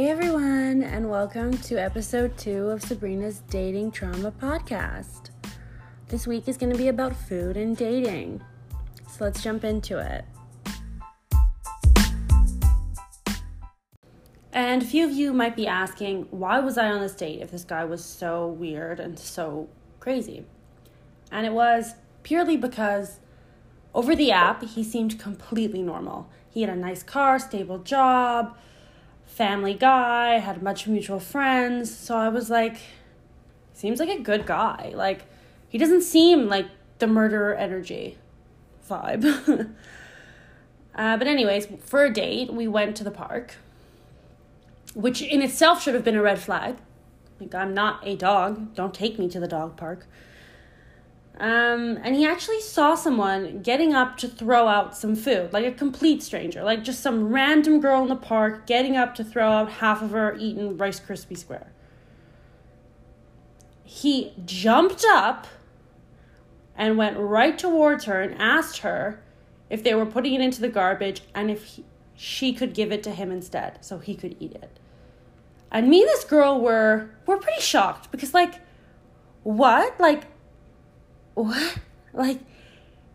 Hey everyone, and welcome to episode two of Sabrina's Dating Trauma Podcast. This week is going to be about food and dating. So let's jump into it. And a few of you might be asking, why was I on this date if this guy was so weird and so crazy? And it was purely because over the app, he seemed completely normal. He had a nice car, stable job, family guy, had a bunch of mutual friends. So I was like, seems like a good guy. Like, he doesn't seem like the murderer energy vibe. uh, but, anyways, for a date, we went to the park, which in itself should have been a red flag. Like, I'm not a dog. Don't take me to the dog park. Um, and he actually saw someone getting up to throw out some food, like a complete stranger, like just some random girl in the park getting up to throw out half of her eaten Rice Krispie square. He jumped up and went right towards her and asked her if they were putting it into the garbage and if he, she could give it to him instead so he could eat it. And me and this girl were were pretty shocked because like what? Like what? Like,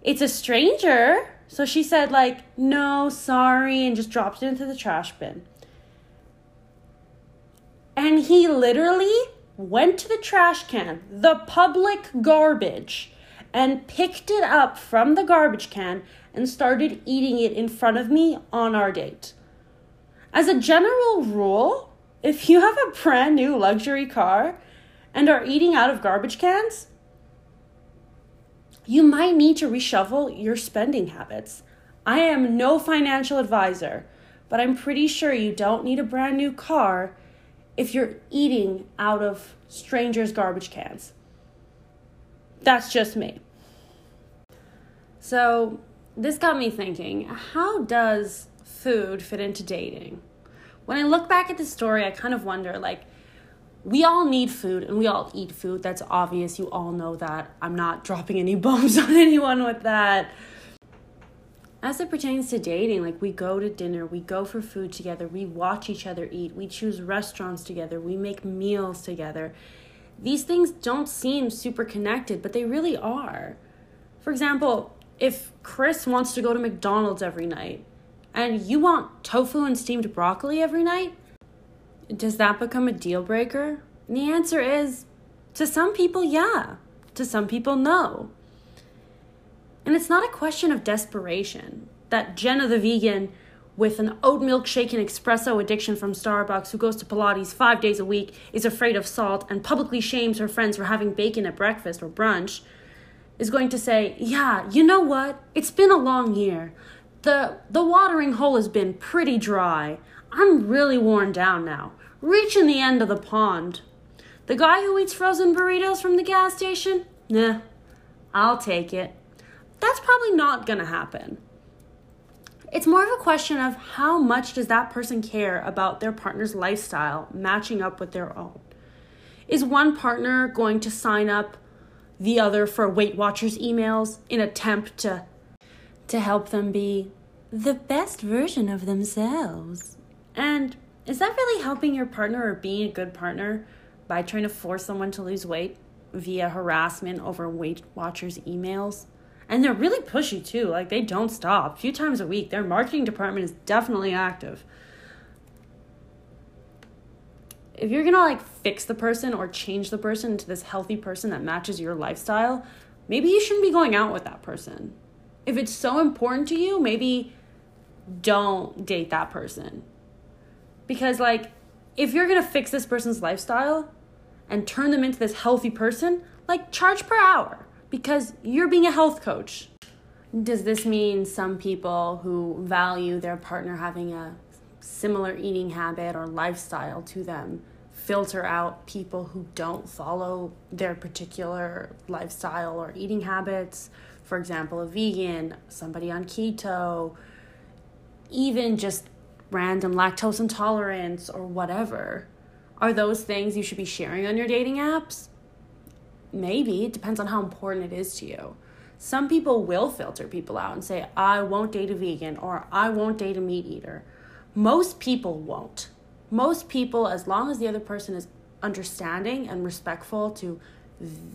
it's a stranger. So she said, like, no, sorry, and just dropped it into the trash bin. And he literally went to the trash can, the public garbage, and picked it up from the garbage can and started eating it in front of me on our date. As a general rule, if you have a brand new luxury car and are eating out of garbage cans, you might need to reshuffle your spending habits. I am no financial advisor, but I'm pretty sure you don't need a brand new car if you're eating out of strangers' garbage cans. That's just me. So, this got me thinking how does food fit into dating? When I look back at the story, I kind of wonder like, we all need food and we all eat food. That's obvious. You all know that. I'm not dropping any bombs on anyone with that. As it pertains to dating, like we go to dinner, we go for food together, we watch each other eat, we choose restaurants together, we make meals together. These things don't seem super connected, but they really are. For example, if Chris wants to go to McDonald's every night and you want tofu and steamed broccoli every night, does that become a deal breaker? And the answer is to some people, yeah. To some people, no. And it's not a question of desperation that Jenna the vegan with an oat milk shake and espresso addiction from Starbucks who goes to Pilates five days a week is afraid of salt and publicly shames her friends for having bacon at breakfast or brunch is going to say, Yeah, you know what? It's been a long year. The, the watering hole has been pretty dry. I'm really worn down now, reaching the end of the pond. The guy who eats frozen burritos from the gas station? Nah, I'll take it. That's probably not gonna happen. It's more of a question of how much does that person care about their partner's lifestyle matching up with their own? Is one partner going to sign up the other for Weight Watchers emails in attempt to to help them be the best version of themselves? And is that really helping your partner or being a good partner by trying to force someone to lose weight via harassment over Weight Watchers emails? And they're really pushy too. Like they don't stop. A few times a week. Their marketing department is definitely active. If you're gonna like fix the person or change the person into this healthy person that matches your lifestyle, maybe you shouldn't be going out with that person. If it's so important to you, maybe don't date that person because, like, if you're gonna fix this person's lifestyle and turn them into this healthy person, like, charge per hour because you're being a health coach. Does this mean some people who value their partner having a similar eating habit or lifestyle to them filter out people who don't follow their particular lifestyle or eating habits? For example, a vegan, somebody on keto, even just random lactose intolerance or whatever. Are those things you should be sharing on your dating apps? Maybe. It depends on how important it is to you. Some people will filter people out and say, I won't date a vegan or I won't date a meat eater. Most people won't. most people, as long as the other person is understanding and respectful to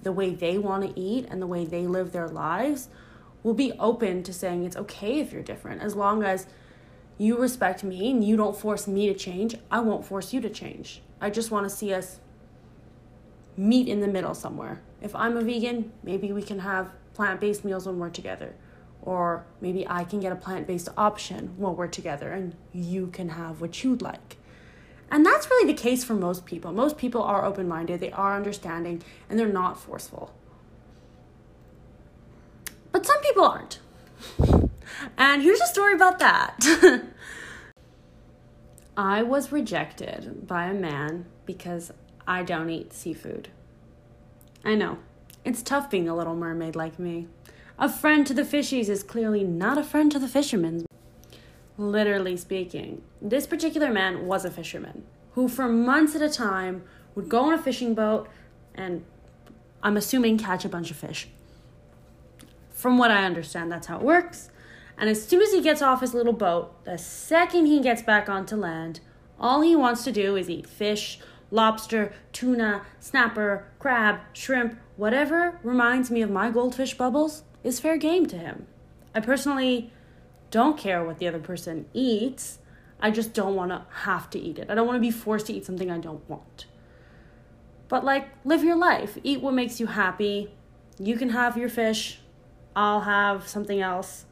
the way they want to eat and the way they live their lives, will be open to saying it's okay if you're different. As long as you respect me and you don't force me to change, I won't force you to change. I just want to see us meet in the middle somewhere. If I'm a vegan, maybe we can have plant based meals when we're together. Or maybe I can get a plant based option while we're together and you can have what you'd like. And that's really the case for most people. Most people are open minded, they are understanding, and they're not forceful. But some people aren't. And here's a story about that. I was rejected by a man because I don't eat seafood. I know, it's tough being a little mermaid like me. A friend to the fishies is clearly not a friend to the fishermen. Literally speaking, this particular man was a fisherman who, for months at a time, would go on a fishing boat and I'm assuming catch a bunch of fish. From what I understand, that's how it works. And as soon as he gets off his little boat, the second he gets back onto land, all he wants to do is eat fish, lobster, tuna, snapper, crab, shrimp, whatever reminds me of my goldfish bubbles is fair game to him. I personally don't care what the other person eats. I just don't want to have to eat it. I don't want to be forced to eat something I don't want. But like, live your life. Eat what makes you happy. You can have your fish. I'll have something else.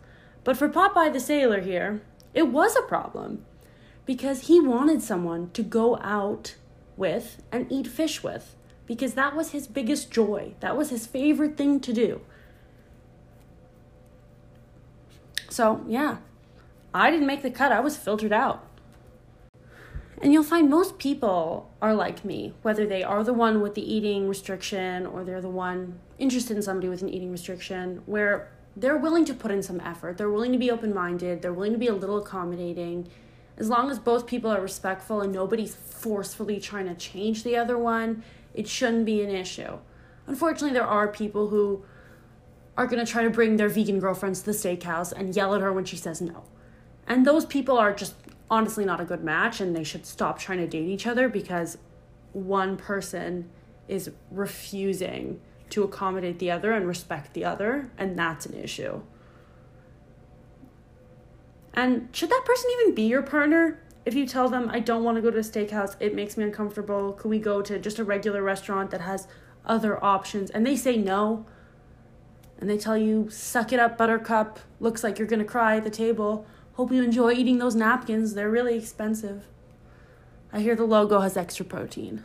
But for Popeye the Sailor here, it was a problem because he wanted someone to go out with and eat fish with because that was his biggest joy. That was his favorite thing to do. So, yeah, I didn't make the cut, I was filtered out. And you'll find most people are like me, whether they are the one with the eating restriction or they're the one interested in somebody with an eating restriction, where they're willing to put in some effort. They're willing to be open minded. They're willing to be a little accommodating. As long as both people are respectful and nobody's forcefully trying to change the other one, it shouldn't be an issue. Unfortunately, there are people who are going to try to bring their vegan girlfriends to the steakhouse and yell at her when she says no. And those people are just honestly not a good match and they should stop trying to date each other because one person is refusing to accommodate the other and respect the other, and that's an issue. And should that person even be your partner? If you tell them, I don't want to go to a steakhouse, it makes me uncomfortable, can we go to just a regular restaurant that has other options? And they say no, and they tell you, suck it up, buttercup. Looks like you're gonna cry at the table. Hope you enjoy eating those napkins, they're really expensive. I hear the logo has extra protein.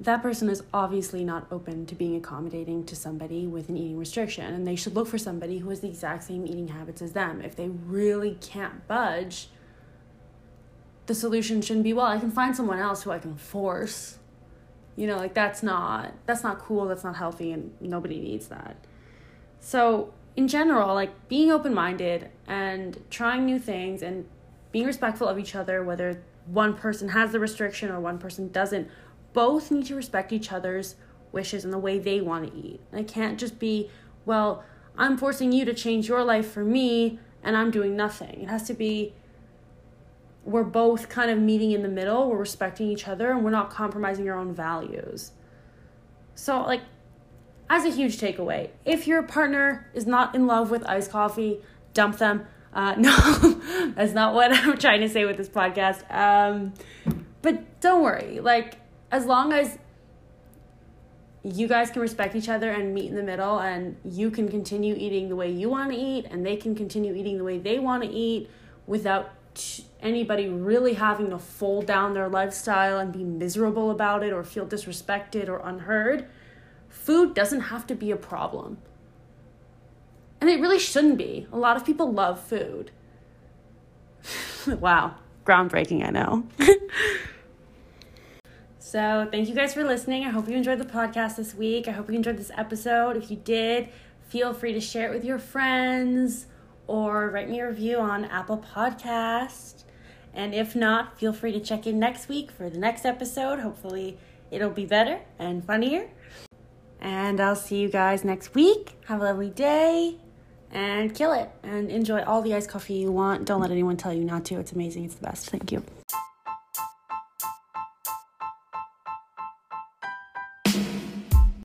That person is obviously not open to being accommodating to somebody with an eating restriction, and they should look for somebody who has the exact same eating habits as them. If they really can't budge, the solution shouldn't be, well, I can find someone else who I can force. You know, like that's not that's not cool, that's not healthy, and nobody needs that. So, in general, like being open minded and trying new things and being respectful of each other, whether one person has the restriction or one person doesn't, both need to respect each other's wishes and the way they want to eat. And it can't just be, well, I'm forcing you to change your life for me and I'm doing nothing. It has to be, we're both kind of meeting in the middle, we're respecting each other, and we're not compromising our own values. So, like, as a huge takeaway, if your partner is not in love with iced coffee, dump them. Uh, no, that's not what I'm trying to say with this podcast. Um, but don't worry. Like, as long as you guys can respect each other and meet in the middle, and you can continue eating the way you want to eat, and they can continue eating the way they want to eat without anybody really having to fold down their lifestyle and be miserable about it or feel disrespected or unheard food doesn't have to be a problem. And it really shouldn't be. A lot of people love food. wow, groundbreaking, I know. so, thank you guys for listening. I hope you enjoyed the podcast this week. I hope you enjoyed this episode. If you did, feel free to share it with your friends or write me a review on Apple Podcast. And if not, feel free to check in next week for the next episode. Hopefully, it'll be better and funnier. And I'll see you guys next week. Have a lovely day and kill it and enjoy all the iced coffee you want. Don't let anyone tell you not to. It's amazing. It's the best. Thank you.